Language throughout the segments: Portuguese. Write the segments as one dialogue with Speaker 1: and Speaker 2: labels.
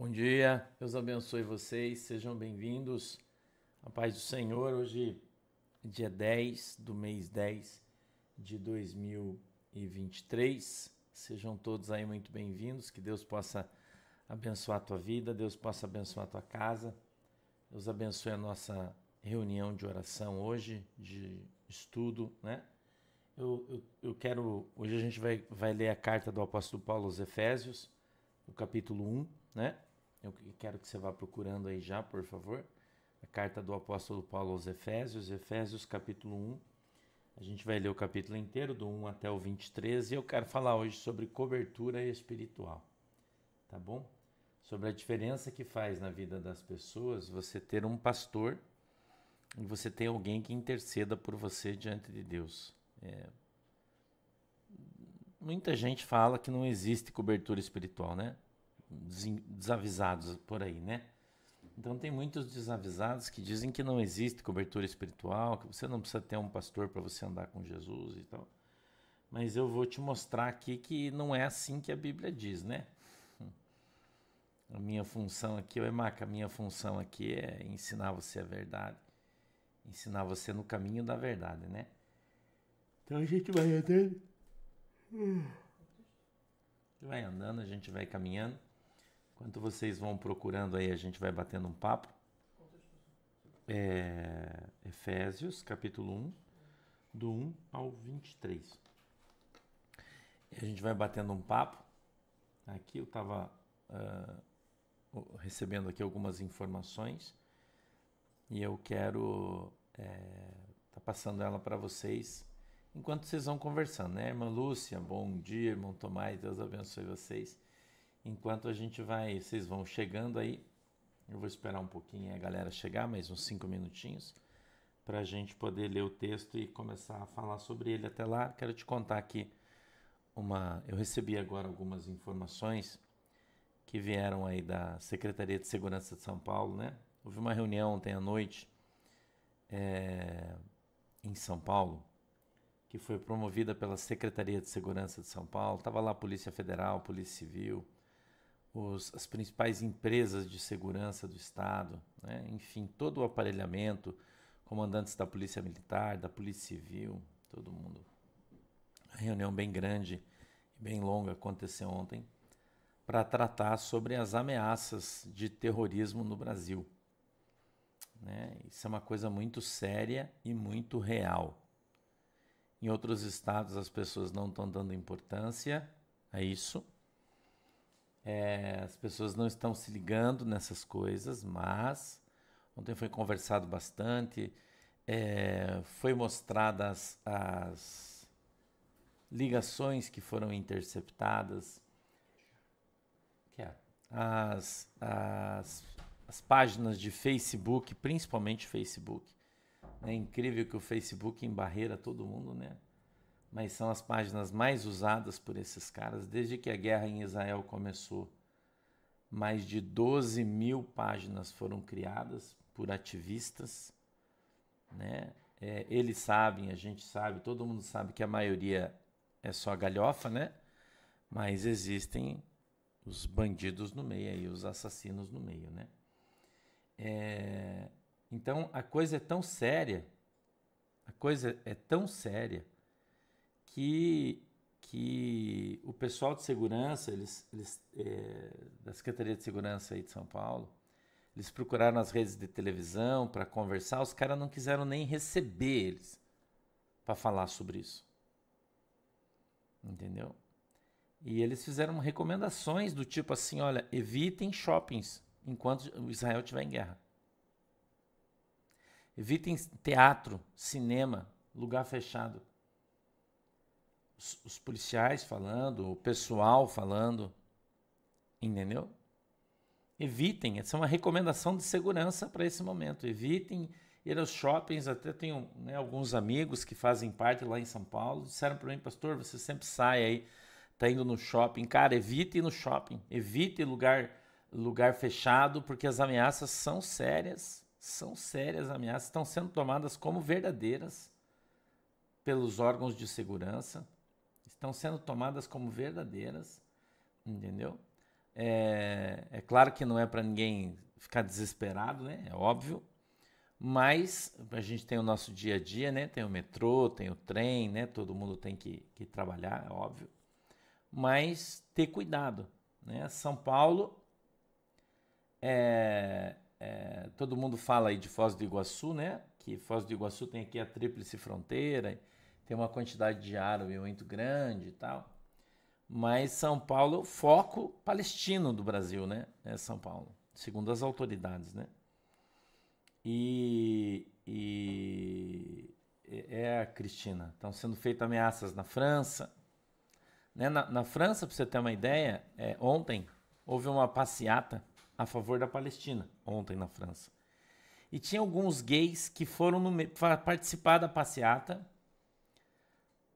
Speaker 1: Bom dia, Deus abençoe vocês, sejam bem-vindos. A paz do Senhor, hoje, dia 10 do mês 10 de 2023. Sejam todos aí muito bem-vindos, que Deus possa abençoar a tua vida, Deus possa abençoar a tua casa, Deus abençoe a nossa reunião de oração hoje, de estudo, né? Eu, eu, eu quero, hoje a gente vai, vai ler a carta do apóstolo Paulo aos Efésios, o capítulo 1, né? Eu quero que você vá procurando aí já, por favor. A carta do apóstolo Paulo aos Efésios, Efésios capítulo 1. A gente vai ler o capítulo inteiro, do 1 até o 23, e eu quero falar hoje sobre cobertura espiritual. Tá bom? Sobre a diferença que faz na vida das pessoas você ter um pastor e você ter alguém que interceda por você diante de Deus. É... Muita gente fala que não existe cobertura espiritual, né? Desavisados por aí, né? Então tem muitos desavisados que dizem que não existe cobertura espiritual, que você não precisa ter um pastor para você andar com Jesus e tal. Mas eu vou te mostrar aqui que não é assim que a Bíblia diz, né? A minha função aqui, o Emaca, a minha função aqui é ensinar você a verdade. Ensinar você no caminho da verdade, né? Então a gente vai andando. Vai andando, a gente vai caminhando. Enquanto vocês vão procurando aí, a gente vai batendo um papo. É, Efésios, capítulo 1, do 1 ao 23. E a gente vai batendo um papo. Aqui eu estava uh, recebendo aqui algumas informações e eu quero é, tá passando ela para vocês enquanto vocês vão conversando, né? Irmã Lúcia, bom dia, irmão Tomás, Deus abençoe vocês. Enquanto a gente vai, vocês vão chegando aí, eu vou esperar um pouquinho a galera chegar, mais uns cinco minutinhos, para a gente poder ler o texto e começar a falar sobre ele. Até lá, quero te contar aqui uma. Eu recebi agora algumas informações que vieram aí da Secretaria de Segurança de São Paulo, né? Houve uma reunião ontem à noite é, em São Paulo que foi promovida pela Secretaria de Segurança de São Paulo. Estava lá a Polícia Federal, Polícia Civil, os, as principais empresas de segurança do Estado, né? enfim, todo o aparelhamento, comandantes da Polícia Militar, da Polícia Civil, todo mundo. A reunião bem grande e bem longa aconteceu ontem para tratar sobre as ameaças de terrorismo no Brasil. Né? Isso é uma coisa muito séria e muito real. Em outros estados as pessoas não estão dando importância a isso, é, as pessoas não estão se ligando nessas coisas, mas ontem foi conversado bastante, é, foi mostradas as ligações que foram interceptadas, é, as, as, as páginas de Facebook, principalmente Facebook. É incrível que o Facebook embarreira todo mundo, né? Mas são as páginas mais usadas por esses caras desde que a guerra em Israel começou. Mais de 12 mil páginas foram criadas por ativistas. Né? É, eles sabem, a gente sabe, todo mundo sabe que a maioria é só galhofa, né? Mas existem os bandidos no meio aí, os assassinos no meio, né? É, então a coisa é tão séria, a coisa é tão séria que, que o pessoal de segurança, eles, eles é, da Secretaria de Segurança aí de São Paulo, eles procuraram nas redes de televisão para conversar, os caras não quiseram nem receber eles para falar sobre isso. Entendeu? E eles fizeram recomendações do tipo assim: olha, evitem shoppings enquanto o Israel estiver em guerra. Evitem teatro, cinema, lugar fechado os, os policiais falando, o pessoal falando, entendeu? Evitem, essa é uma recomendação de segurança para esse momento. Evitem ir aos shoppings. Até tenho né, alguns amigos que fazem parte lá em São Paulo. Disseram para mim, pastor, você sempre sai aí, tá indo no shopping. Cara, evite ir no shopping. Evite lugar, lugar fechado, porque as ameaças são sérias. São sérias ameaças. Estão sendo tomadas como verdadeiras pelos órgãos de segurança estão sendo tomadas como verdadeiras, entendeu? É, é claro que não é para ninguém ficar desesperado, né? É óbvio. Mas a gente tem o nosso dia a dia, né? Tem o metrô, tem o trem, né? Todo mundo tem que, que trabalhar, é óbvio. Mas ter cuidado, né? São Paulo, é, é, todo mundo fala aí de Foz do Iguaçu, né? Que Foz do Iguaçu tem aqui a tríplice fronteira, tem uma quantidade de árabe muito grande e tal. Mas São Paulo é foco palestino do Brasil, né? É São Paulo, segundo as autoridades, né? E, e é, Cristina, estão sendo feitas ameaças na França. Né? Na, na França, para você ter uma ideia, é, ontem houve uma passeata a favor da Palestina, ontem na França. E tinha alguns gays que foram no, participar da passeata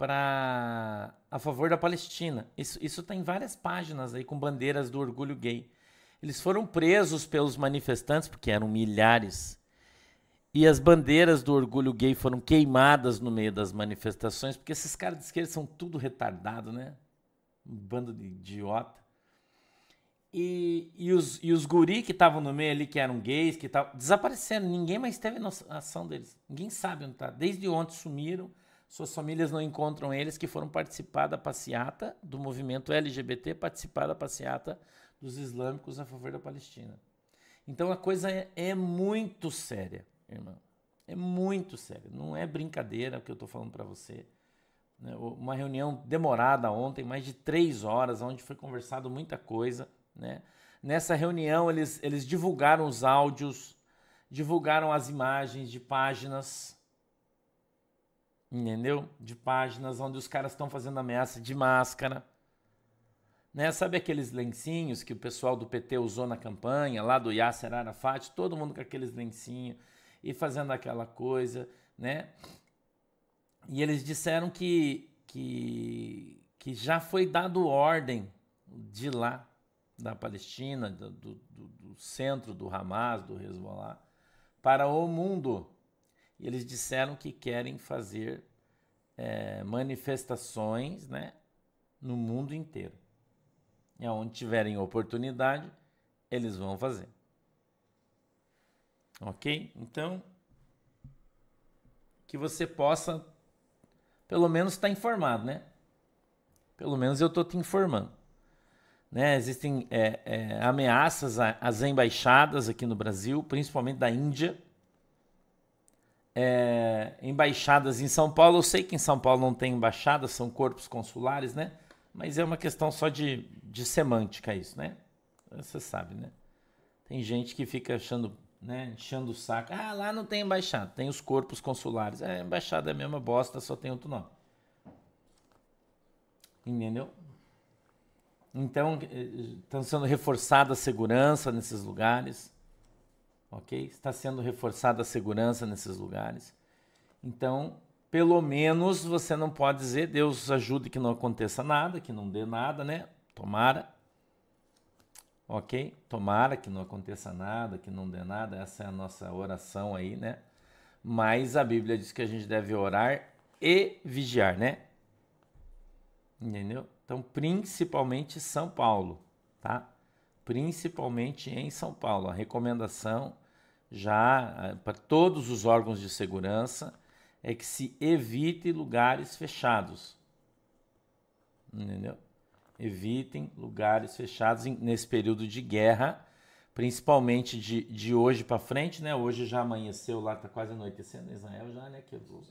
Speaker 1: para a favor da Palestina. Isso está em várias páginas aí com bandeiras do orgulho gay. Eles foram presos pelos manifestantes, porque eram milhares, e as bandeiras do orgulho gay foram queimadas no meio das manifestações, porque esses caras de esquerda são tudo retardado, né? Um bando de idiota. E, e, os, e os guri que estavam no meio ali, que eram gays, que estavam desapareceram. Ninguém mais teve noção deles. Ninguém sabe onde está. Desde ontem sumiram. Suas famílias não encontram eles que foram participar da passeata do movimento LGBT, participar da passeata dos islâmicos a favor da Palestina. Então a coisa é, é muito séria irmão. É muito sério, não é brincadeira o que eu estou falando para você. Né? Uma reunião demorada ontem, mais de três horas, onde foi conversado muita coisa. Né? Nessa reunião, eles, eles divulgaram os áudios, divulgaram as imagens de páginas, entendeu? De páginas onde os caras estão fazendo ameaça de máscara. Né? Sabe aqueles lencinhos que o pessoal do PT usou na campanha, lá do Yasser Arafat? Todo mundo com aqueles lencinhos e fazendo aquela coisa, né? E eles disseram que, que, que já foi dado ordem de lá, da Palestina, do, do, do centro do Hamas, do Hezbollah, para o mundo. Eles disseram que querem fazer é, manifestações né, no mundo inteiro. E aonde tiverem oportunidade, eles vão fazer. Ok? Então, que você possa, pelo menos, estar tá informado, né? Pelo menos eu estou te informando. Né? Existem é, é, ameaças às embaixadas aqui no Brasil, principalmente da Índia. É, embaixadas em São Paulo. Eu sei que em São Paulo não tem embaixadas, são corpos consulares, né? Mas é uma questão só de, de semântica isso, né? Você sabe, né? Tem gente que fica achando né, enchendo o saco. Ah, lá não tem embaixada, tem os corpos consulares. É, embaixada é a mesma bosta, só tem outro nome. Entendeu? Então, estão eh, sendo reforçada a segurança nesses lugares. Ok? Está sendo reforçada a segurança nesses lugares. Então, pelo menos você não pode dizer Deus ajude que não aconteça nada, que não dê nada, né? Tomara ok? Tomara que não aconteça nada, que não dê nada, essa é a nossa oração aí, né? Mas a Bíblia diz que a gente deve orar e vigiar, né? Entendeu? Então, principalmente São Paulo, tá? Principalmente em São Paulo. A recomendação já eh, para todos os órgãos de segurança é que se evite lugares fechados. Entendeu? evitem lugares fechados nesse período de guerra, principalmente de, de hoje para frente, né? Hoje já amanheceu lá, tá quase anoitecendo em Israel já, né? Que vou...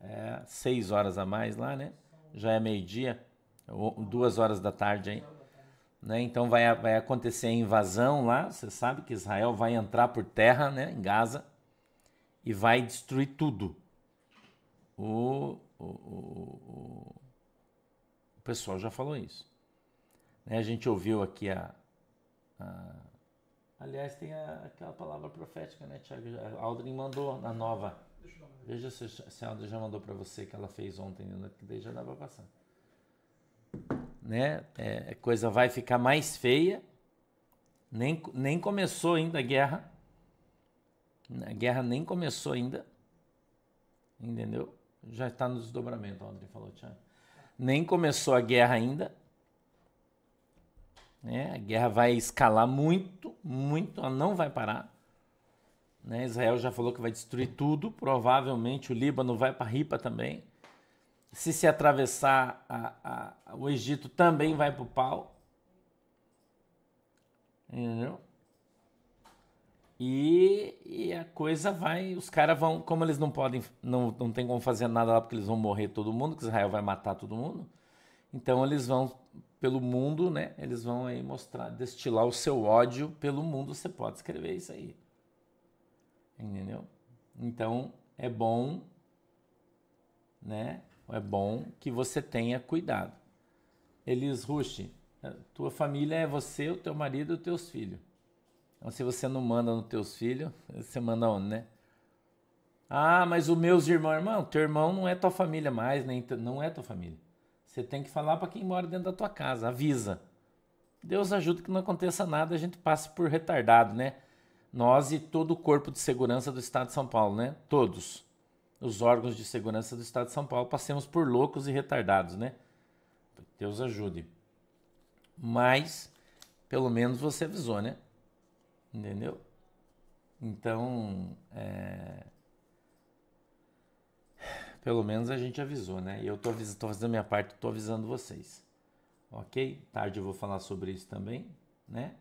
Speaker 1: É, seis horas a mais lá, né? Já é meio-dia, duas horas da tarde aí. Né? Então vai, vai acontecer a invasão lá. Você sabe que Israel vai entrar por terra né, em Gaza e vai destruir tudo. O, o, o, o pessoal já falou isso. Né? A gente ouviu aqui a, a Aliás, tem a, aquela palavra profética, né, Tiago? A Aldrin mandou na nova. Veja se, se a Aldrin já mandou para você que ela fez ontem, né? que daí já dá para passar. Né? É, a coisa vai ficar mais feia. Nem, nem começou ainda a guerra. A guerra nem começou ainda. Entendeu? Já está no desdobramento, a Aldrin falou, Tiago nem começou a guerra ainda. Né? A guerra vai escalar muito, muito, ela não vai parar. Né? Israel já falou que vai destruir tudo, provavelmente o Líbano vai para Ripa também. Se se atravessar a, a, o Egito também vai para o pau. Entendeu? E, e, a coisa vai. Os caras vão. Como eles não podem. Não, não tem como fazer nada lá porque eles vão morrer todo mundo, que Israel vai matar todo mundo. Então eles vão pelo mundo, né? Eles vão aí mostrar, destilar o seu ódio pelo mundo. Você pode escrever isso aí. Entendeu? Então é bom, né? É bom que você tenha cuidado. Elis Rush, tua família é você, o teu marido e os teus filhos. Então, se você não manda nos teus filhos, você manda onde, né? Ah, mas os meus irmãos, irmão, teu irmão não é tua família mais, nem não é tua família. Você tem que falar para quem mora dentro da tua casa, avisa. Deus ajuda que não aconteça nada, a gente passe por retardado, né? Nós e todo o corpo de segurança do Estado de São Paulo, né? Todos os órgãos de segurança do Estado de São Paulo passemos por loucos e retardados, né? Deus ajude. Mas, pelo menos você avisou, né? Entendeu? Então, é... pelo menos a gente avisou, né? E eu tô, avis... tô fazendo a minha parte, tô avisando vocês. Ok? Tarde eu vou falar sobre isso também, né?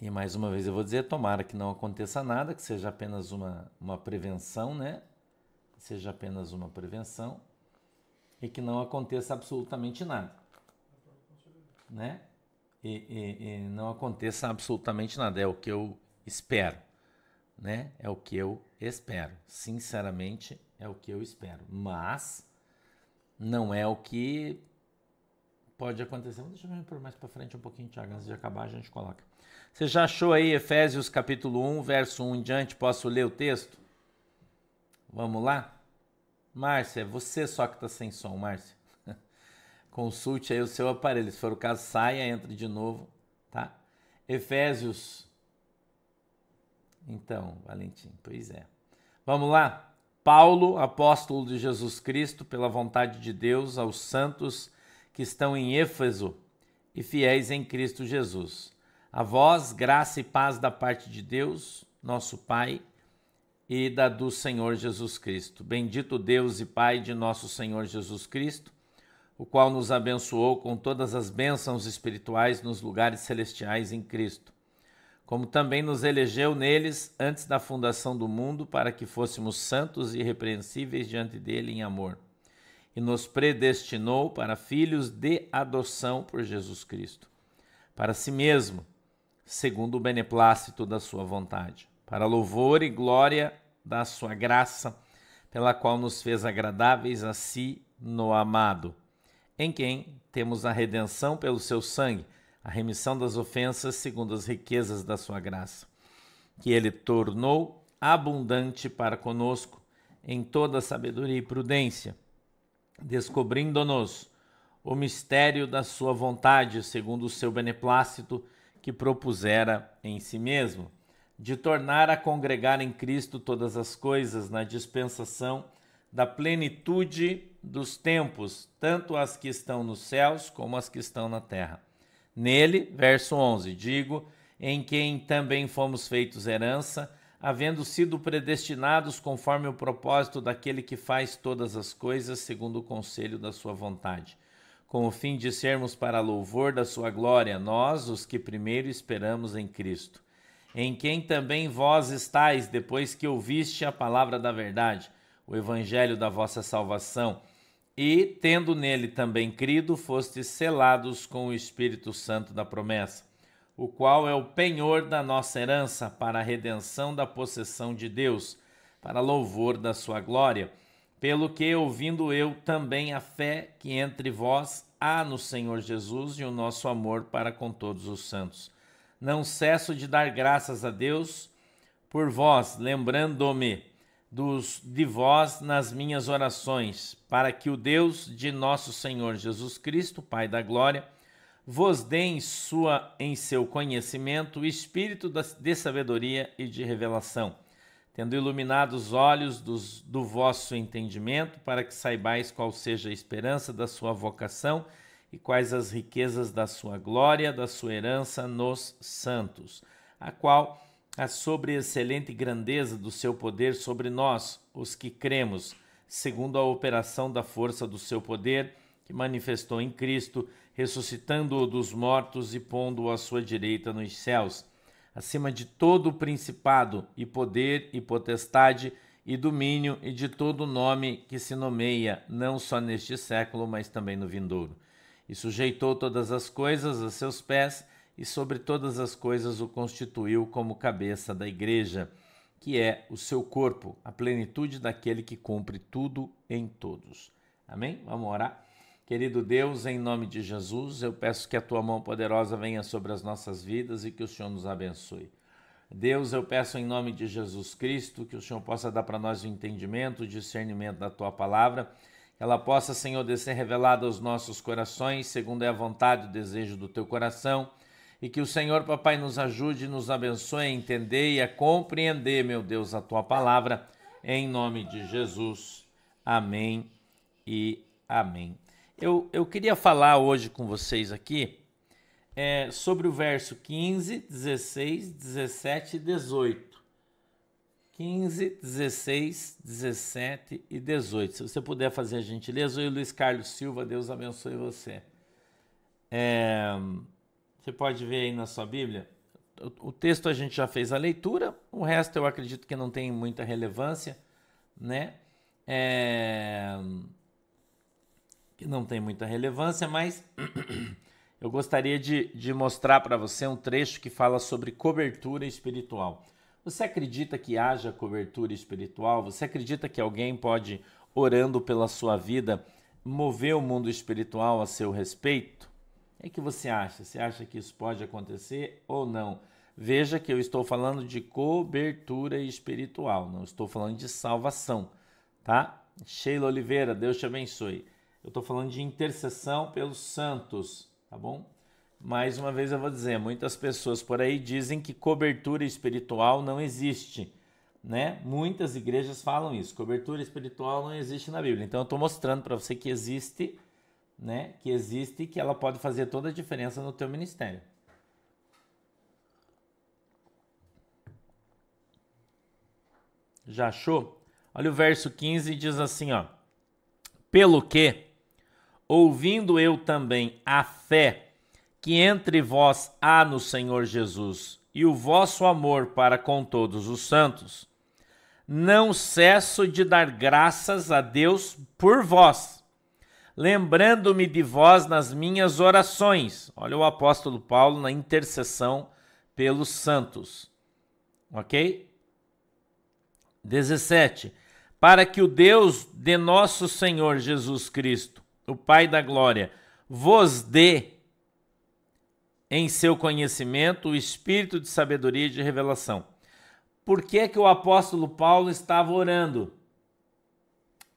Speaker 1: E mais uma vez eu vou dizer, tomara que não aconteça nada, que seja apenas uma, uma prevenção, né? seja apenas uma prevenção e que não aconteça absolutamente nada, né? e, e, e não aconteça absolutamente nada. É o que eu espero, né? É o que eu espero. Sinceramente, é o que eu espero. Mas não é o que pode acontecer. Deixa eu ver mais para frente um pouquinho, Tiago, antes de acabar a gente coloca. Você já achou aí Efésios capítulo 1, verso 1 em diante? Posso ler o texto? Vamos lá? Márcia, você só que está sem som, Márcia. Consulte aí o seu aparelho. Se for o caso, saia, entre de novo, tá? Efésios. Então, Valentim, pois é. Vamos lá? Paulo, apóstolo de Jesus Cristo, pela vontade de Deus, aos santos que estão em Éfeso e fiéis em Cristo Jesus. A vós, graça e paz da parte de Deus, nosso Pai, e da do Senhor Jesus Cristo. Bendito Deus e Pai de nosso Senhor Jesus Cristo o qual nos abençoou com todas as bênçãos espirituais nos lugares celestiais em Cristo, como também nos elegeu neles antes da fundação do mundo para que fôssemos santos e irrepreensíveis diante dele em amor, e nos predestinou para filhos de adoção por Jesus Cristo, para si mesmo, segundo o beneplácito da sua vontade, para louvor e glória da sua graça, pela qual nos fez agradáveis a si no amado em quem temos a redenção pelo seu sangue, a remissão das ofensas segundo as riquezas da sua graça, que ele tornou abundante para conosco em toda sabedoria e prudência, descobrindo-nos o mistério da sua vontade, segundo o seu beneplácito que propusera em si mesmo, de tornar a congregar em Cristo todas as coisas na dispensação da plenitude dos tempos, tanto as que estão nos céus como as que estão na terra. Nele, verso 11, digo, em quem também fomos feitos herança, havendo sido predestinados conforme o propósito daquele que faz todas as coisas segundo o conselho da sua vontade, com o fim de sermos para louvor da sua glória, nós, os que primeiro esperamos em Cristo, em quem também vós estáis depois que ouviste a palavra da verdade, o evangelho da vossa salvação, e, tendo nele também crido, fostes selados com o Espírito Santo da promessa, o qual é o penhor da nossa herança para a redenção da possessão de Deus, para louvor da sua glória. Pelo que, ouvindo eu também a fé que entre vós há no Senhor Jesus e o nosso amor para com todos os santos. Não cesso de dar graças a Deus por vós, lembrando-me dos, de vós nas minhas orações, para que o Deus de nosso Senhor Jesus Cristo, Pai da glória, vos dê em, sua, em seu conhecimento o espírito de sabedoria e de revelação, tendo iluminado os olhos dos, do vosso entendimento, para que saibais qual seja a esperança da sua vocação e quais as riquezas da sua glória, da sua herança nos santos, a qual a sobreexcelente grandeza do seu poder sobre nós, os que cremos, segundo a operação da força do seu poder, que manifestou em Cristo, ressuscitando-o dos mortos e pondo-o à sua direita nos céus, acima de todo o principado e poder e potestade e domínio e de todo nome que se nomeia, não só neste século, mas também no vindouro. E sujeitou todas as coisas a seus pés, e sobre todas as coisas o constituiu como cabeça da igreja, que é o seu corpo, a plenitude daquele que cumpre tudo em todos. Amém? Vamos orar? Querido Deus, em nome de Jesus, eu peço que a tua mão poderosa venha sobre as nossas vidas e que o Senhor nos abençoe. Deus, eu peço em nome de Jesus Cristo que o Senhor possa dar para nós o entendimento, o discernimento da tua palavra, que ela possa, Senhor, descer revelada aos nossos corações, segundo é a vontade e o desejo do teu coração, e que o Senhor, papai, nos ajude, nos abençoe a entender e a compreender, meu Deus, a tua palavra, em nome de Jesus. Amém e amém. Eu, eu queria falar hoje com vocês aqui é, sobre o verso 15, 16, 17 e 18. 15, 16, 17 e 18. Se você puder fazer a gentileza, eu Luiz Carlos Silva, Deus abençoe você. É, você pode ver aí na sua Bíblia. O texto a gente já fez a leitura, o resto eu acredito que não tem muita relevância, né? É, que não tem muita relevância, mas eu gostaria de, de mostrar para você um trecho que fala sobre cobertura espiritual. Você acredita que haja cobertura espiritual? Você acredita que alguém pode, orando pela sua vida, mover o mundo espiritual a seu respeito? O que você acha? Você acha que isso pode acontecer ou não? Veja que eu estou falando de cobertura espiritual, não estou falando de salvação, tá? Sheila Oliveira, Deus te abençoe. Eu estou falando de intercessão pelos santos tá bom? Mais uma vez eu vou dizer, muitas pessoas por aí dizem que cobertura espiritual não existe, né? Muitas igrejas falam isso, cobertura espiritual não existe na Bíblia. Então eu estou mostrando para você que existe, né? Que existe e que ela pode fazer toda a diferença no teu ministério. Já achou? Olha o verso 15 diz assim, ó: Pelo que ouvindo eu também a fé que entre vós há no Senhor Jesus e o vosso amor para com todos os santos, não cesso de dar graças a Deus por vós, lembrando-me de vós nas minhas orações. Olha o apóstolo Paulo na intercessão pelos santos. Ok? 17. Para que o Deus de nosso Senhor Jesus Cristo, o Pai da Glória, vos dê em seu conhecimento o espírito de sabedoria e de revelação. Por que, que o apóstolo Paulo estava orando?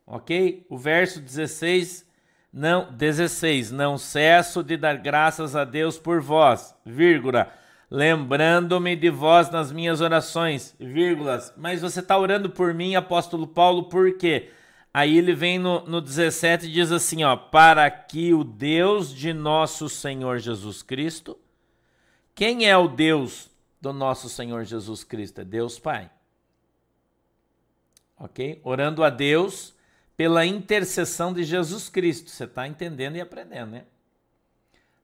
Speaker 1: Ok? O verso 16, não, 16, não cesso de dar graças a Deus por vós, vírgula, lembrando-me de vós nas minhas orações, vírgulas. Mas você está orando por mim, apóstolo Paulo, por quê? Aí ele vem no, no 17 e diz assim: ó, para que o Deus de nosso Senhor Jesus Cristo. Quem é o Deus do nosso Senhor Jesus Cristo? É Deus Pai. Ok? Orando a Deus pela intercessão de Jesus Cristo. Você está entendendo e aprendendo, né?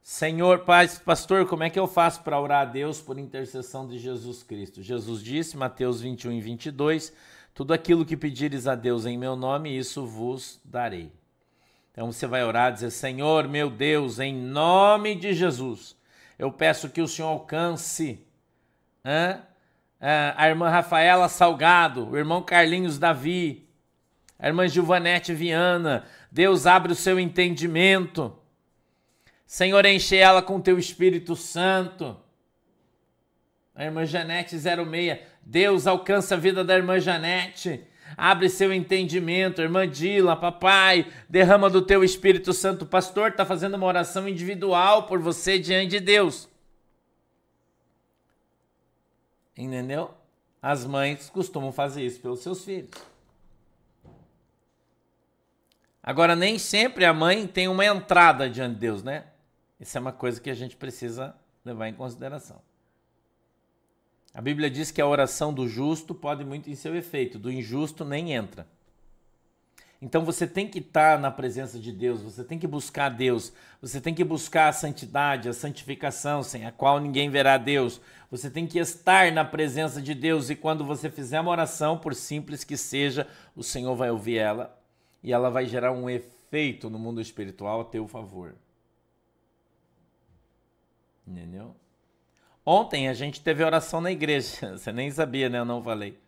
Speaker 1: Senhor, Pai, pastor, como é que eu faço para orar a Deus por intercessão de Jesus Cristo? Jesus disse, Mateus 21 e 22 tudo aquilo que pedires a Deus em meu nome, isso vos darei. Então você vai orar e dizer: Senhor, meu Deus, em nome de Jesus, eu peço que o Senhor alcance a irmã Rafaela Salgado, o irmão Carlinhos Davi, a irmã Gilvanete Viana. Deus abre o seu entendimento. Senhor, enche ela com teu Espírito Santo. A irmã Janete 06. Deus alcança a vida da irmã Janete. Abre seu entendimento, irmã Dila, papai, derrama do teu Espírito Santo. O pastor está fazendo uma oração individual por você diante de Deus. Entendeu? As mães costumam fazer isso pelos seus filhos. Agora, nem sempre a mãe tem uma entrada diante de Deus, né? Isso é uma coisa que a gente precisa levar em consideração. A Bíblia diz que a oração do justo pode muito em seu efeito, do injusto nem entra. Então você tem que estar na presença de Deus, você tem que buscar Deus, você tem que buscar a santidade, a santificação, sem a qual ninguém verá Deus. Você tem que estar na presença de Deus e quando você fizer uma oração, por simples que seja, o Senhor vai ouvir ela e ela vai gerar um efeito no mundo espiritual a teu favor. Entendeu? Ontem a gente teve oração na igreja. Você nem sabia, né? Eu não falei.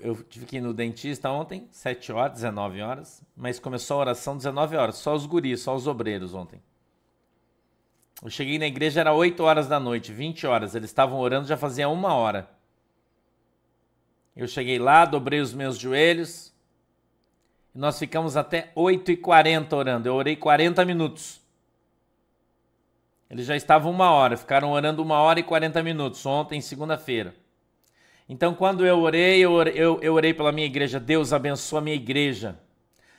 Speaker 1: Eu, tive que ir no dentista ontem, 7 horas, 19 horas, mas começou a oração 19 horas, só os guris, só os obreiros ontem. Eu cheguei na igreja, era 8 horas da noite, 20 horas, eles estavam orando já fazia uma hora. Eu cheguei lá, dobrei os meus joelhos, nós ficamos até 8h40 orando, eu orei 40 minutos. Eles já estavam uma hora, ficaram orando uma hora e 40 minutos, ontem, segunda-feira. Então, quando eu orei, eu orei, eu, eu orei pela minha igreja. Deus abençoa a minha igreja.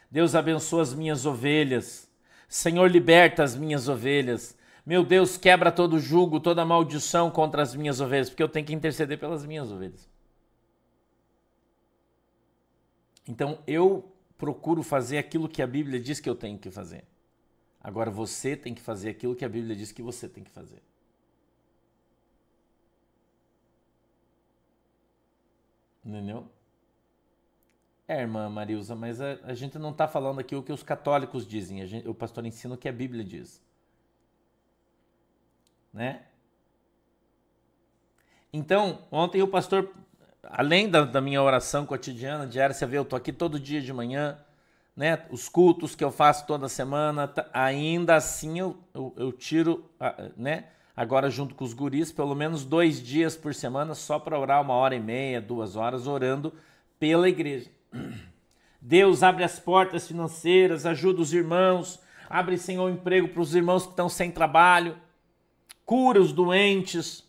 Speaker 1: Deus abençoa as minhas ovelhas. Senhor, liberta as minhas ovelhas. Meu Deus, quebra todo jugo, toda maldição contra as minhas ovelhas, porque eu tenho que interceder pelas minhas ovelhas. Então, eu procuro fazer aquilo que a Bíblia diz que eu tenho que fazer. Agora, você tem que fazer aquilo que a Bíblia diz que você tem que fazer. Entendeu? É, irmã Marilza, mas a, a gente não está falando aqui o que os católicos dizem. Gente, o pastor ensina o que a Bíblia diz. Né? Então, ontem o pastor, além da, da minha oração cotidiana, diária, você vê, eu estou aqui todo dia de manhã, né? Os cultos que eu faço toda semana, ainda assim eu, eu, eu tiro, né? agora junto com os guris, pelo menos dois dias por semana, só para orar uma hora e meia, duas horas, orando pela igreja. Deus abre as portas financeiras, ajuda os irmãos, abre, Senhor, emprego para os irmãos que estão sem trabalho, cura os doentes.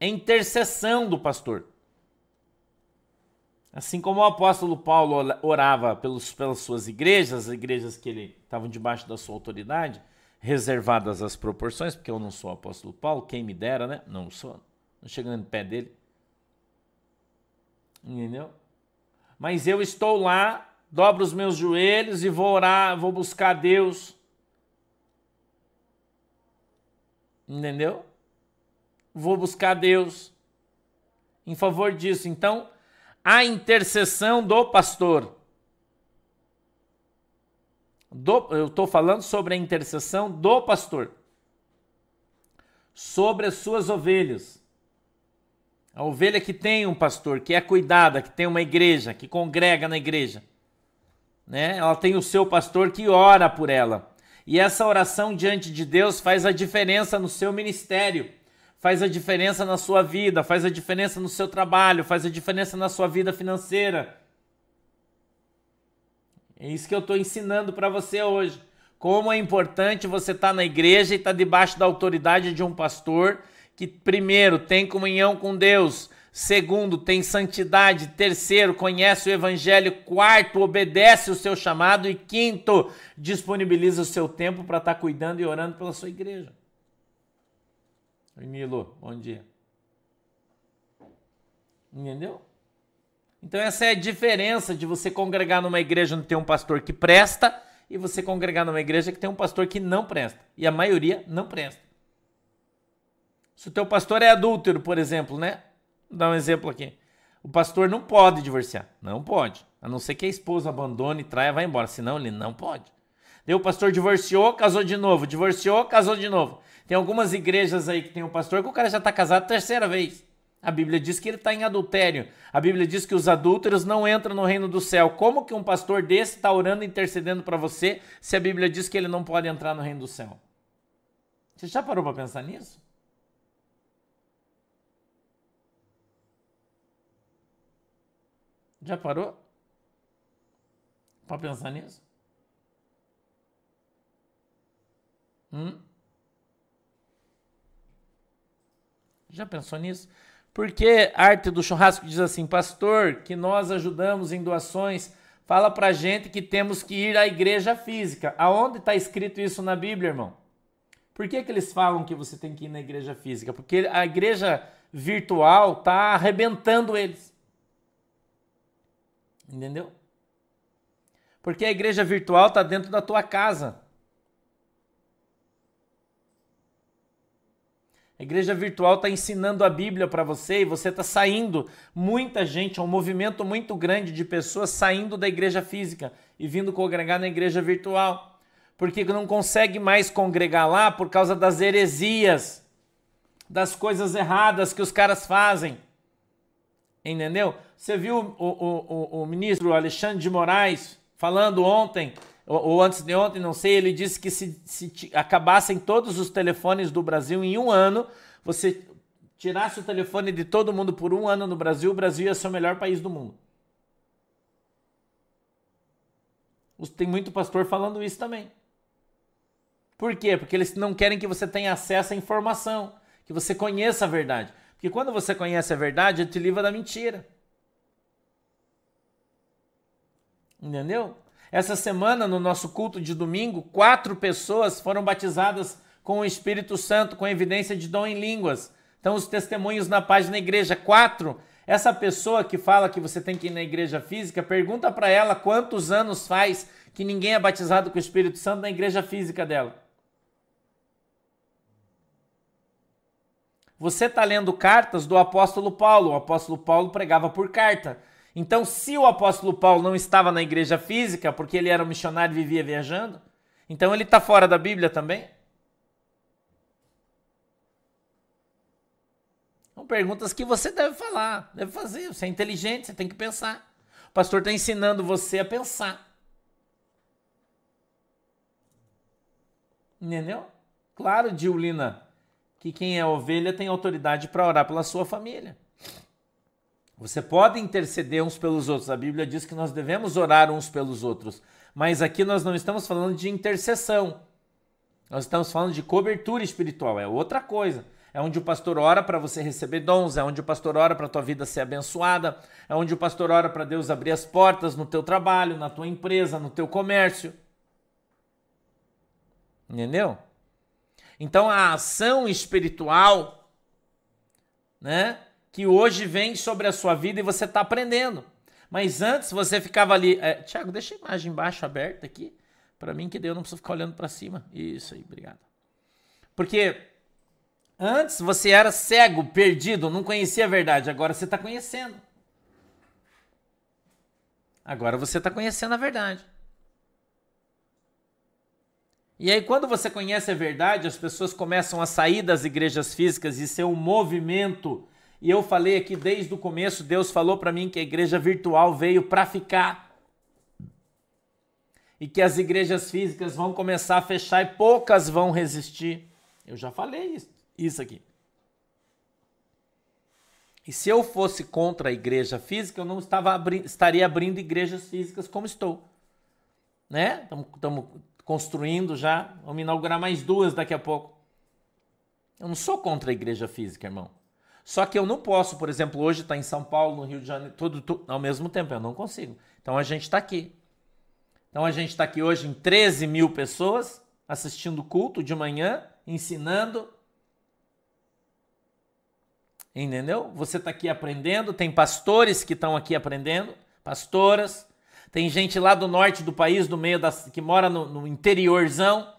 Speaker 1: É intercessão do pastor. Assim como o apóstolo Paulo orava pelos, pelas suas igrejas, as igrejas que ele estavam debaixo da sua autoridade, reservadas as proporções, porque eu não sou apóstolo Paulo, quem me dera, né? Não sou, não chegando no pé dele. Entendeu? Mas eu estou lá, dobro os meus joelhos e vou orar, vou buscar Deus. Entendeu? Vou buscar Deus em favor disso. Então, a intercessão do pastor do, eu estou falando sobre a intercessão do pastor, sobre as suas ovelhas. A ovelha que tem um pastor, que é cuidada, que tem uma igreja, que congrega na igreja. Né? Ela tem o seu pastor que ora por ela. E essa oração diante de Deus faz a diferença no seu ministério, faz a diferença na sua vida, faz a diferença no seu trabalho, faz a diferença na sua vida financeira. É isso que eu estou ensinando para você hoje. Como é importante você estar tá na igreja e estar tá debaixo da autoridade de um pastor que, primeiro, tem comunhão com Deus, segundo, tem santidade, terceiro, conhece o evangelho, quarto, obedece o seu chamado e quinto, disponibiliza o seu tempo para estar tá cuidando e orando pela sua igreja. Oi, Milo, bom dia. Entendeu? Então essa é a diferença de você congregar numa igreja onde tem um pastor que presta e você congregar numa igreja que tem um pastor que não presta. E a maioria não presta. Se o teu pastor é adúltero, por exemplo, né? Vou dar um exemplo aqui. O pastor não pode divorciar. Não pode. A não ser que a esposa abandone, traia, vá embora. Senão ele não pode. O pastor divorciou, casou de novo. Divorciou, casou de novo. Tem algumas igrejas aí que tem um pastor que o cara já está casado terceira vez. A Bíblia diz que ele está em adultério. A Bíblia diz que os adúlteros não entram no reino do céu. Como que um pastor desse está orando intercedendo para você se a Bíblia diz que ele não pode entrar no reino do céu? Você já parou para pensar nisso? Já parou? Para pensar nisso? Hum? Já pensou nisso? Porque arte do churrasco diz assim, pastor, que nós ajudamos em doações, fala pra gente que temos que ir à igreja física. Aonde está escrito isso na Bíblia, irmão? Por que, que eles falam que você tem que ir na igreja física? Porque a igreja virtual está arrebentando eles. Entendeu? Porque a igreja virtual está dentro da tua casa. A igreja virtual está ensinando a Bíblia para você e você está saindo. Muita gente, um movimento muito grande de pessoas saindo da igreja física e vindo congregar na igreja virtual. Porque não consegue mais congregar lá por causa das heresias, das coisas erradas que os caras fazem. Entendeu? Você viu o, o, o, o ministro Alexandre de Moraes falando ontem ou antes de ontem, não sei, ele disse que se, se acabassem todos os telefones do Brasil em um ano, você tirasse o telefone de todo mundo por um ano no Brasil, o Brasil ia ser o melhor país do mundo. Tem muito pastor falando isso também. Por quê? Porque eles não querem que você tenha acesso à informação, que você conheça a verdade. Porque quando você conhece a verdade, ele te livra da mentira. Entendeu? Essa semana, no nosso culto de domingo, quatro pessoas foram batizadas com o Espírito Santo, com evidência de dom em línguas. Então, os testemunhos na página igreja. Quatro. Essa pessoa que fala que você tem que ir na igreja física, pergunta para ela quantos anos faz que ninguém é batizado com o Espírito Santo na igreja física dela. Você está lendo cartas do apóstolo Paulo. O apóstolo Paulo pregava por carta. Então, se o apóstolo Paulo não estava na igreja física, porque ele era um missionário e vivia viajando, então ele está fora da Bíblia também? São perguntas que você deve falar, deve fazer. Você é inteligente, você tem que pensar. O pastor está ensinando você a pensar. Entendeu? Claro, Diulina, que quem é ovelha tem autoridade para orar pela sua família. Você pode interceder uns pelos outros. A Bíblia diz que nós devemos orar uns pelos outros. Mas aqui nós não estamos falando de intercessão. Nós estamos falando de cobertura espiritual. É outra coisa. É onde o pastor ora para você receber dons, é onde o pastor ora para a tua vida ser abençoada, é onde o pastor ora para Deus abrir as portas no teu trabalho, na tua empresa, no teu comércio. Entendeu? Então a ação espiritual, né? Que hoje vem sobre a sua vida e você está aprendendo. Mas antes você ficava ali. É, Tiago, deixa a imagem embaixo aberta aqui. Para mim, que deu, não preciso ficar olhando para cima. Isso aí, obrigado. Porque antes você era cego, perdido, não conhecia a verdade. Agora você está conhecendo. Agora você está conhecendo a verdade. E aí, quando você conhece a verdade, as pessoas começam a sair das igrejas físicas e ser um movimento e eu falei aqui desde o começo, Deus falou para mim que a igreja virtual veio para ficar. E que as igrejas físicas vão começar a fechar e poucas vão resistir. Eu já falei isso, isso aqui. E se eu fosse contra a igreja física, eu não estava abri estaria abrindo igrejas físicas como estou. Né? Estamos construindo já, vamos inaugurar mais duas daqui a pouco. Eu não sou contra a igreja física, irmão. Só que eu não posso, por exemplo, hoje estar tá em São Paulo, no Rio de Janeiro, tudo, tudo ao mesmo tempo, eu não consigo. Então a gente está aqui. Então a gente está aqui hoje em 13 mil pessoas assistindo culto de manhã, ensinando. Entendeu? Você está aqui aprendendo, tem pastores que estão aqui aprendendo, pastoras, tem gente lá do norte do país, do meio da, que mora no, no interiorzão,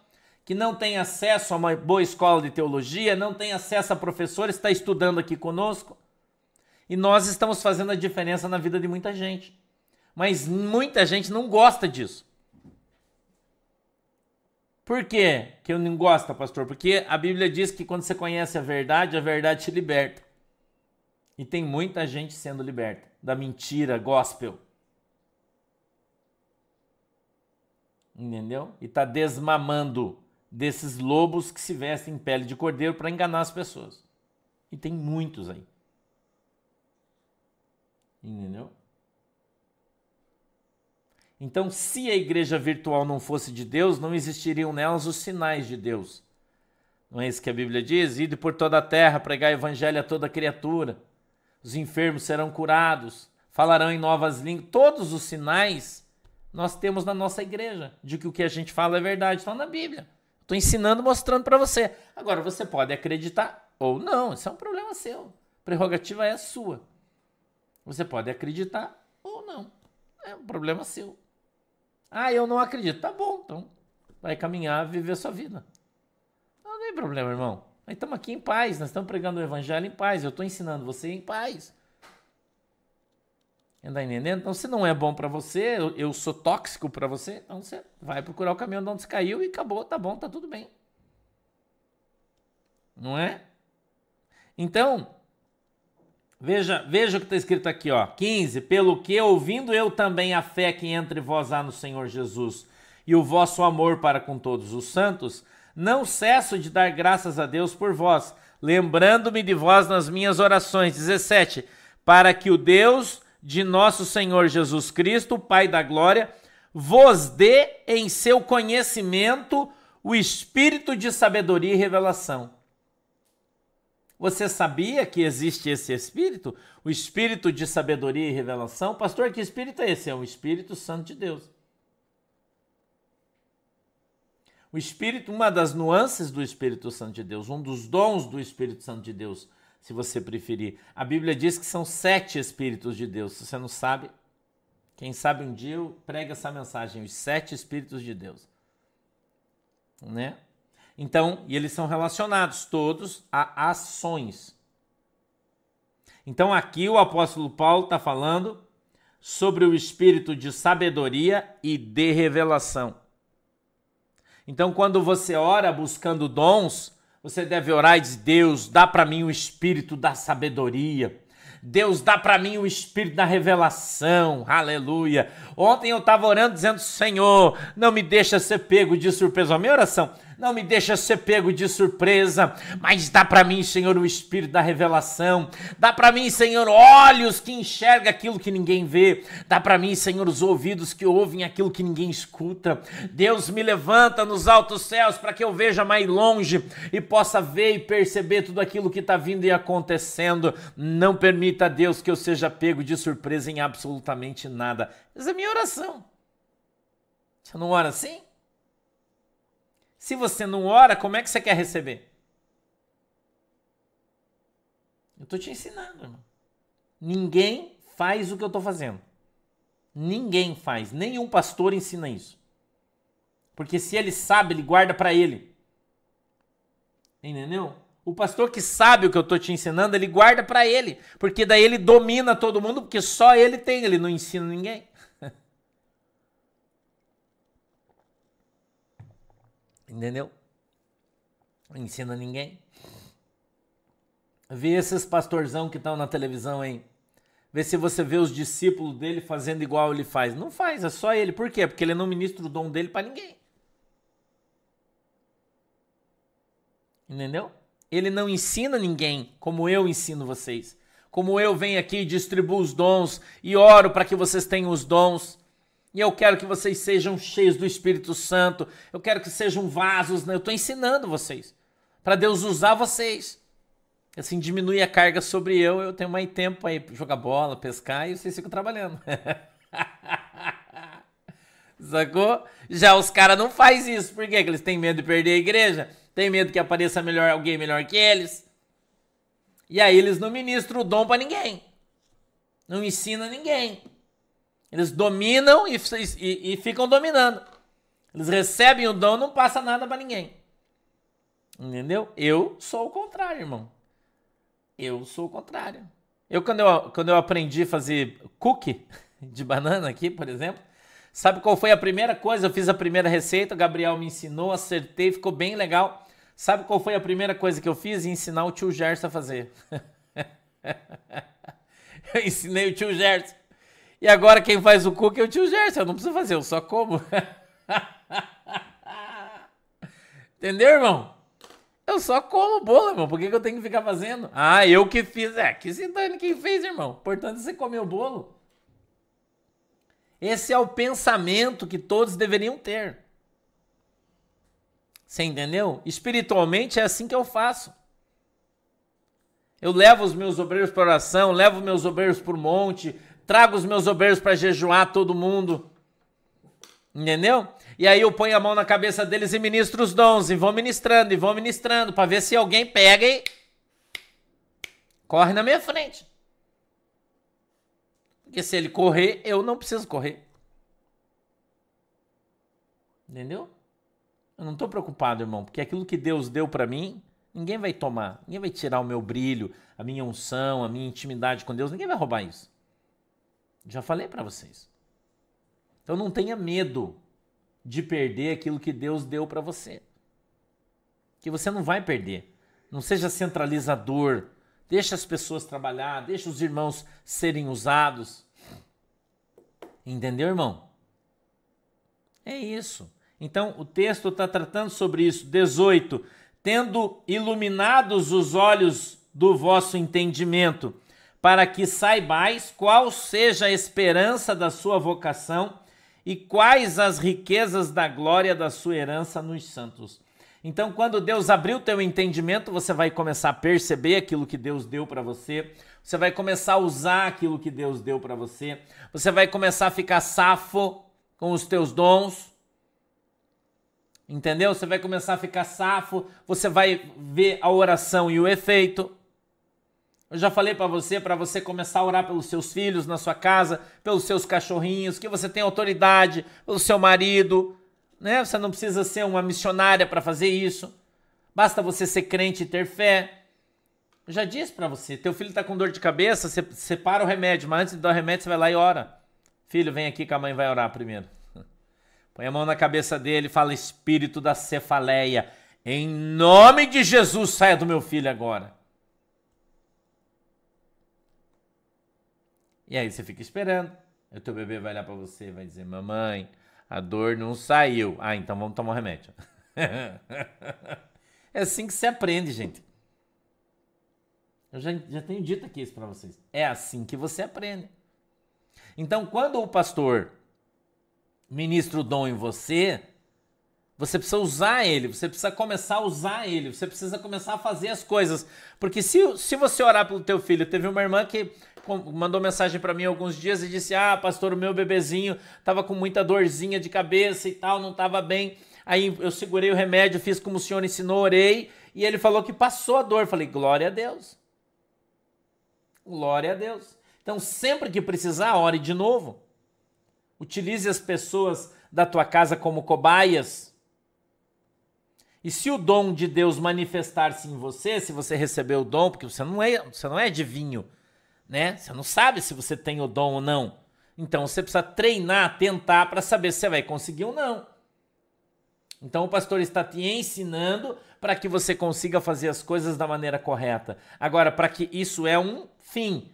Speaker 1: que não tem acesso a uma boa escola de teologia, não tem acesso a professores, está estudando aqui conosco. E nós estamos fazendo a diferença na vida de muita gente. Mas muita gente não gosta disso. Por quê que eu não gosto, pastor? Porque a Bíblia diz que quando você conhece a verdade, a verdade te liberta. E tem muita gente sendo liberta da mentira gospel. Entendeu? E está desmamando desses lobos que se vestem em pele de cordeiro para enganar as pessoas. E tem muitos aí. Entendeu? Então, se a igreja virtual não fosse de Deus, não existiriam nelas os sinais de Deus. Não é isso que a Bíblia diz? Ide por toda a terra, pregar o evangelho a toda criatura. os enfermos serão curados, falarão em novas línguas. Todos os sinais nós temos na nossa igreja de que o que a gente fala é verdade, está na Bíblia. Estou ensinando, mostrando para você. Agora, você pode acreditar ou não, isso é um problema seu. Prerrogativa é sua. Você pode acreditar ou não. É um problema seu. Ah, eu não acredito. Tá bom, então vai caminhar, viver a sua vida. Não tem problema, irmão. Nós estamos aqui em paz, nós estamos pregando o evangelho em paz. Eu estou ensinando você em paz. Está entendendo? Então, se não é bom para você, eu, eu, sou tóxico para você, então você vai procurar o caminho de onde você caiu e acabou, tá bom, tá tudo bem. Não é? Então, veja, veja o que está escrito aqui, ó. 15. Pelo que, ouvindo eu também a fé que entre vós há no Senhor Jesus e o vosso amor para com todos os santos, não cesso de dar graças a Deus por vós, lembrando-me de vós nas minhas orações. 17. Para que o Deus de nosso Senhor Jesus Cristo, Pai da glória, vos dê em seu conhecimento o espírito de sabedoria e revelação. Você sabia que existe esse espírito? O espírito de sabedoria e revelação? Pastor, que espírito é esse? É o Espírito Santo de Deus. O espírito, uma das nuances do Espírito Santo de Deus, um dos dons do Espírito Santo de Deus, se você preferir. A Bíblia diz que são sete Espíritos de Deus. Se você não sabe, quem sabe um dia eu prego essa mensagem, os sete Espíritos de Deus. Né? Então, e eles são relacionados todos a ações. Então, aqui o apóstolo Paulo está falando sobre o espírito de sabedoria e de revelação. Então, quando você ora buscando dons, você deve orar e dizer: Deus, dá para mim o espírito da sabedoria. Deus dá para mim o espírito da revelação. Aleluia. Ontem eu estava orando dizendo: Senhor, não me deixa ser pego de surpresa. A minha oração não me deixa ser pego de surpresa, mas dá para mim, Senhor, o espírito da revelação. Dá para mim, Senhor, olhos que enxergam aquilo que ninguém vê. Dá para mim, Senhor, os ouvidos que ouvem aquilo que ninguém escuta. Deus me levanta nos altos céus para que eu veja mais longe e possa ver e perceber tudo aquilo que está vindo e acontecendo. Não permita, Deus, que eu seja pego de surpresa em absolutamente nada. Essa é a minha oração. Você não ora assim? Se você não ora, como é que você quer receber? Eu estou te ensinando, irmão. Ninguém faz o que eu estou fazendo. Ninguém faz. Nenhum pastor ensina isso. Porque se ele sabe, ele guarda para ele. Entendeu? O pastor que sabe o que eu estou te ensinando, ele guarda para ele. Porque daí ele domina todo mundo, porque só ele tem, ele não ensina ninguém. Entendeu? Não ensina ninguém. Vê esses pastorzão que estão na televisão aí. Vê se você vê os discípulos dele fazendo igual ele faz. Não faz, é só ele. Por quê? Porque ele não ministra o dom dele para ninguém. Entendeu? Ele não ensina ninguém como eu ensino vocês. Como eu venho aqui e distribuo os dons e oro para que vocês tenham os dons. E eu quero que vocês sejam cheios do Espírito Santo. Eu quero que sejam vasos. Né? Eu estou ensinando vocês. Para Deus usar vocês. Assim diminui a carga sobre eu. Eu tenho mais tempo aí para jogar bola, pescar e vocês ficam trabalhando. Sacou? Já os caras não fazem isso. Por quê? Eles têm medo de perder a igreja. Tem medo que apareça melhor alguém melhor que eles. E aí eles não ministram o dom para ninguém. Não ensina ninguém. Eles dominam e, e, e ficam dominando. Eles recebem o dom, não passa nada para ninguém. Entendeu? Eu sou o contrário, irmão. Eu sou o contrário. Eu quando, eu, quando eu aprendi a fazer cookie de banana aqui, por exemplo, sabe qual foi a primeira coisa? Eu fiz a primeira receita, o Gabriel me ensinou, acertei, ficou bem legal. Sabe qual foi a primeira coisa que eu fiz? Ensinar o tio Gerson a fazer. eu ensinei o tio Gerson. E agora quem faz o cookie é o tio Gerson. Eu não preciso fazer, eu só como. Entendeu, irmão? Eu só como bolo, irmão. Por que, que eu tenho que ficar fazendo? Ah, eu que fiz. É, que se dane quem fez, irmão. Importante é você comer o bolo. Esse é o pensamento que todos deveriam ter. Você entendeu? Espiritualmente é assim que eu faço. Eu levo os meus obreiros para oração, levo meus obreiros para o monte, trago os meus obreiros para jejuar todo mundo. Entendeu? E aí eu ponho a mão na cabeça deles e ministro os dons, e vou ministrando, e vou ministrando, para ver se alguém pega e corre na minha frente. Porque se ele correr, eu não preciso correr. Entendeu? Eu não estou preocupado, irmão, porque aquilo que Deus deu para mim, ninguém vai tomar. Ninguém vai tirar o meu brilho, a minha unção, a minha intimidade com Deus. Ninguém vai roubar isso. Já falei para vocês. Então não tenha medo de perder aquilo que Deus deu para você. Que você não vai perder. Não seja centralizador. Deixa as pessoas trabalhar, deixa os irmãos serem usados. Entendeu, irmão? É isso. Então, o texto está tratando sobre isso. 18. Tendo iluminados os olhos do vosso entendimento, para que saibais qual seja a esperança da sua vocação e quais as riquezas da glória da sua herança nos santos. Então, quando Deus abriu o teu entendimento, você vai começar a perceber aquilo que Deus deu para você, você vai começar a usar aquilo que Deus deu para você, você vai começar a ficar safo com os teus dons, entendeu? Você vai começar a ficar safo, você vai ver a oração e o efeito. Eu já falei para você, para você começar a orar pelos seus filhos na sua casa, pelos seus cachorrinhos, que você tem autoridade, pelo seu marido, né? Você não precisa ser uma missionária para fazer isso. Basta você ser crente e ter fé. Eu já disse para você, teu filho está com dor de cabeça, você separa o remédio, mas antes de dar o remédio você vai lá e ora. Filho, vem aqui que a mãe vai orar primeiro. Põe a mão na cabeça dele e fala: Espírito da cefaleia, em nome de Jesus, saia do meu filho agora. E aí você fica esperando. O teu bebê vai olhar para você vai dizer: Mamãe, a dor não saiu. Ah, então vamos tomar um remédio. é assim que se aprende, gente. Eu já, já tenho dito aqui isso para vocês. É assim que você aprende. Então, quando o pastor ministra o dom em você, você precisa usar ele, você precisa começar a usar ele, você precisa começar a fazer as coisas. Porque se, se você orar pelo teu filho, teve uma irmã que mandou mensagem para mim alguns dias e disse: Ah, pastor, o meu bebezinho tava com muita dorzinha de cabeça e tal, não tava bem. Aí eu segurei o remédio, fiz como o senhor ensinou, orei, e ele falou que passou a dor. Falei: Glória a Deus. Glória a Deus. Então, sempre que precisar, ore de novo. Utilize as pessoas da tua casa como cobaias. E se o dom de Deus manifestar-se em você, se você recebeu o dom, porque você não é, você não é adivinho, né? Você não sabe se você tem o dom ou não. Então você precisa treinar, tentar para saber se você vai conseguir ou não. Então o pastor está te ensinando para que você consiga fazer as coisas da maneira correta. Agora, para que isso é um fim,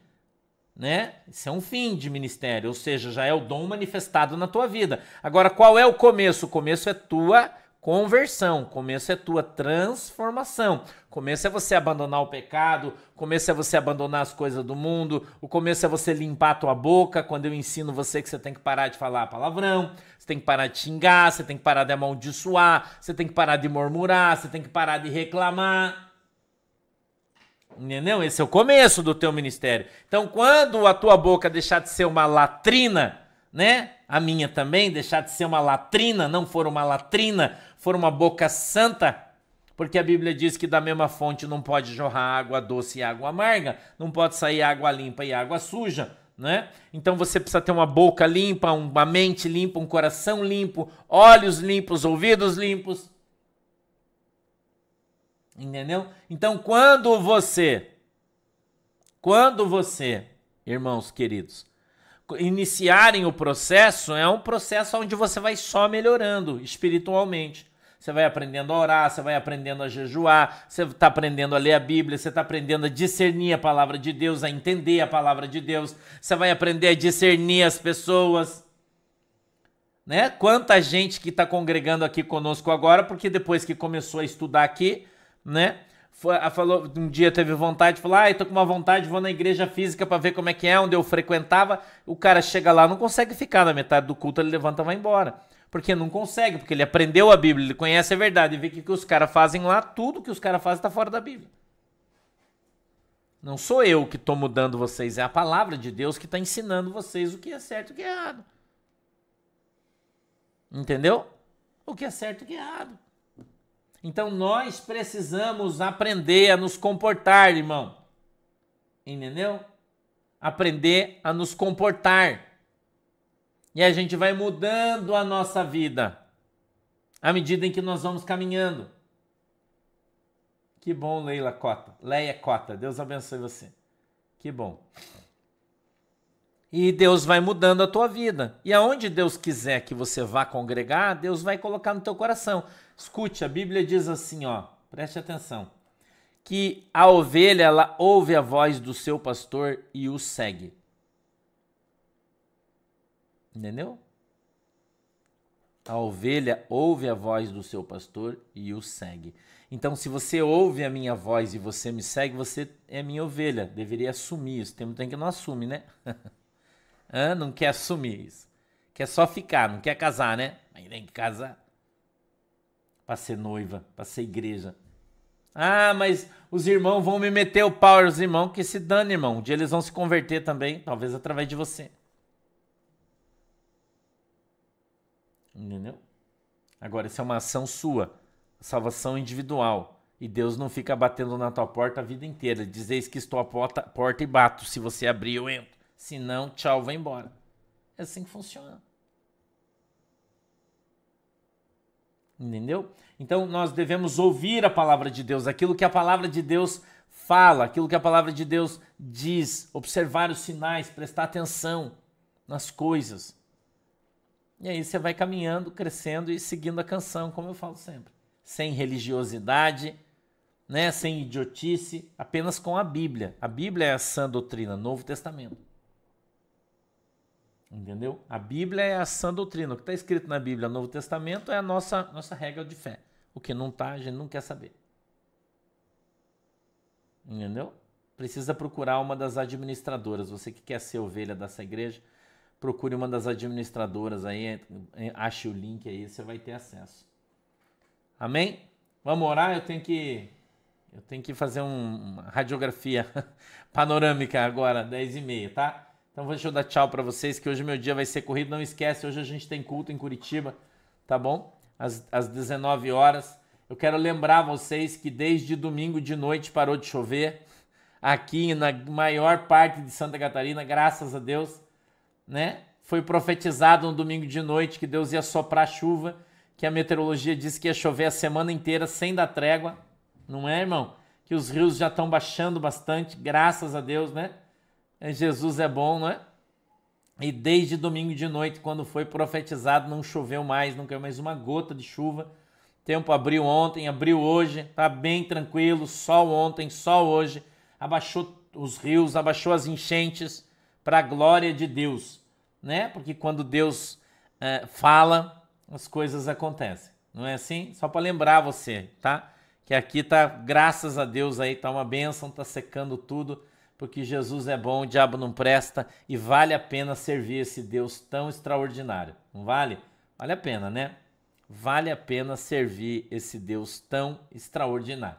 Speaker 1: né? Isso é um fim de ministério, ou seja, já é o dom manifestado na tua vida. Agora, qual é o começo? O começo é tua conversão, começo é tua transformação. Começo é você abandonar o pecado, começo é você abandonar as coisas do mundo, o começo é você limpar a tua boca, quando eu ensino você que você tem que parar de falar palavrão, você tem que parar de xingar, você tem que parar de amaldiçoar, você tem que parar de murmurar, você tem que parar de reclamar. Entendeu? Esse é o começo do teu ministério. Então, quando a tua boca deixar de ser uma latrina, né? A minha também, deixar de ser uma latrina, não for uma latrina, for uma boca santa, porque a Bíblia diz que da mesma fonte não pode jorrar água doce e água amarga, não pode sair água limpa e água suja, né? Então você precisa ter uma boca limpa, uma mente limpa, um coração limpo, olhos limpos, ouvidos limpos. Entendeu? Então quando você quando você, irmãos queridos, iniciarem o processo, é um processo onde você vai só melhorando espiritualmente. Você vai aprendendo a orar, você vai aprendendo a jejuar, você está aprendendo a ler a Bíblia, você está aprendendo a discernir a palavra de Deus, a entender a palavra de Deus, você vai aprender a discernir as pessoas. Né? Quanta gente que está congregando aqui conosco agora, porque depois que começou a estudar aqui, né? Falou, um dia teve vontade, falou: Ah, eu tô com uma vontade, vou na igreja física para ver como é que é, onde eu frequentava. O cara chega lá, não consegue ficar na metade do culto, ele levanta e vai embora. Porque não consegue, porque ele aprendeu a Bíblia, ele conhece a verdade e vê que que os caras fazem lá, tudo que os caras fazem está fora da Bíblia. Não sou eu que estou mudando vocês, é a palavra de Deus que está ensinando vocês o que é certo e o que é errado. Entendeu? O que é certo e o que é errado. Então nós precisamos aprender a nos comportar, irmão. Entendeu? Aprender a nos comportar. E a gente vai mudando a nossa vida à medida em que nós vamos caminhando. Que bom, Leila Cota. Leia Cota. Deus abençoe você. Que bom. E Deus vai mudando a tua vida. E aonde Deus quiser que você vá congregar, Deus vai colocar no teu coração. Escute, a Bíblia diz assim, ó, preste atenção, que a ovelha ela ouve a voz do seu pastor e o segue. Entendeu? A ovelha ouve a voz do seu pastor e o segue. Então, se você ouve a minha voz e você me segue, você é minha ovelha. Deveria assumir isso. Tem muita que não assume, né? não quer assumir isso. Quer só ficar, não quer casar, né? Mas tem que casar. Para ser noiva, para ser igreja. Ah, mas os irmãos vão me meter o pau, os irmãos que se dane, irmão. Um dia eles vão se converter também, talvez através de você. Entendeu? Agora, isso é uma ação sua, salvação individual. E Deus não fica batendo na tua porta a vida inteira. Dizeis que estou à porta, porta e bato. Se você abrir, eu entro. Se não, tchau, vai embora. É assim que funciona. Entendeu? Então nós devemos ouvir a palavra de Deus, aquilo que a palavra de Deus fala, aquilo que a palavra de Deus diz, observar os sinais, prestar atenção nas coisas. E aí você vai caminhando, crescendo e seguindo a canção, como eu falo sempre. Sem religiosidade, né? sem idiotice, apenas com a Bíblia. A Bíblia é a sã doutrina, Novo Testamento. Entendeu? A Bíblia é a sã doutrina. O que está escrito na Bíblia, Novo Testamento, é a nossa, nossa regra de fé. O que não está, a gente não quer saber. Entendeu? Precisa procurar uma das administradoras. Você que quer ser ovelha dessa igreja, procure uma das administradoras aí, ache o link aí, você vai ter acesso. Amém? Vamos orar? Eu tenho que eu tenho que fazer um, uma radiografia panorâmica agora, 10 e meia, tá? Então deixa eu dar tchau para vocês, que hoje meu dia vai ser corrido. Não esquece, hoje a gente tem culto em Curitiba, tá bom? Às, às 19 horas. Eu quero lembrar vocês que desde domingo de noite parou de chover aqui na maior parte de Santa Catarina, graças a Deus né? Foi profetizado no domingo de noite que Deus ia soprar chuva, que a meteorologia disse que ia chover a semana inteira sem dar trégua, não é, irmão? Que os rios já estão baixando bastante, graças a Deus, né? É, Jesus é bom, não é? E desde domingo de noite, quando foi profetizado, não choveu mais, não caiu mais uma gota de chuva. Tempo abriu ontem, abriu hoje, tá bem tranquilo, sol ontem, sol hoje, abaixou os rios, abaixou as enchentes para a glória de Deus, né? Porque quando Deus é, fala, as coisas acontecem. Não é assim? Só para lembrar você, tá? Que aqui tá, graças a Deus aí, tá uma bênção, tá secando tudo, porque Jesus é bom, o diabo não presta e vale a pena servir esse Deus tão extraordinário. Não vale? Vale a pena, né? Vale a pena servir esse Deus tão extraordinário.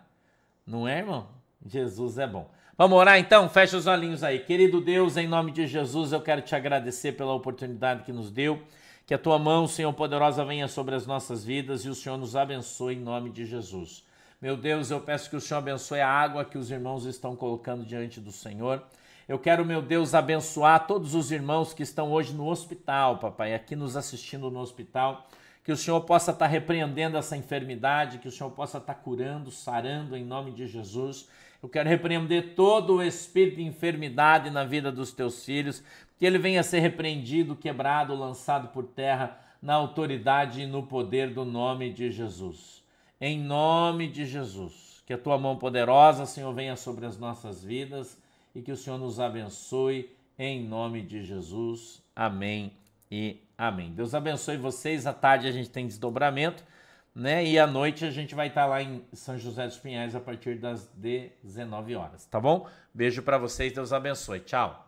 Speaker 1: Não é, irmão? Jesus é bom. Vamos orar então? Fecha os olhinhos aí. Querido Deus, em nome de Jesus, eu quero te agradecer pela oportunidade que nos deu. Que a tua mão, Senhor poderosa, venha sobre as nossas vidas e o Senhor nos abençoe em nome de Jesus. Meu Deus, eu peço que o Senhor abençoe a água que os irmãos estão colocando diante do Senhor. Eu quero, meu Deus, abençoar todos os irmãos que estão hoje no hospital, papai, aqui nos assistindo no hospital. Que o Senhor possa estar repreendendo essa enfermidade, que o Senhor possa estar curando, sarando em nome de Jesus eu quero repreender todo o espírito de enfermidade na vida dos teus filhos, que ele venha ser repreendido, quebrado, lançado por terra na autoridade e no poder do nome de Jesus. Em nome de Jesus, que a tua mão poderosa, Senhor, venha sobre as nossas vidas e que o Senhor nos abençoe em nome de Jesus. Amém e amém. Deus abençoe vocês. À tarde a gente tem desdobramento né? E à noite a gente vai estar lá em São José dos Pinhais a partir das 19 horas, tá bom? Beijo para vocês, Deus abençoe. Tchau.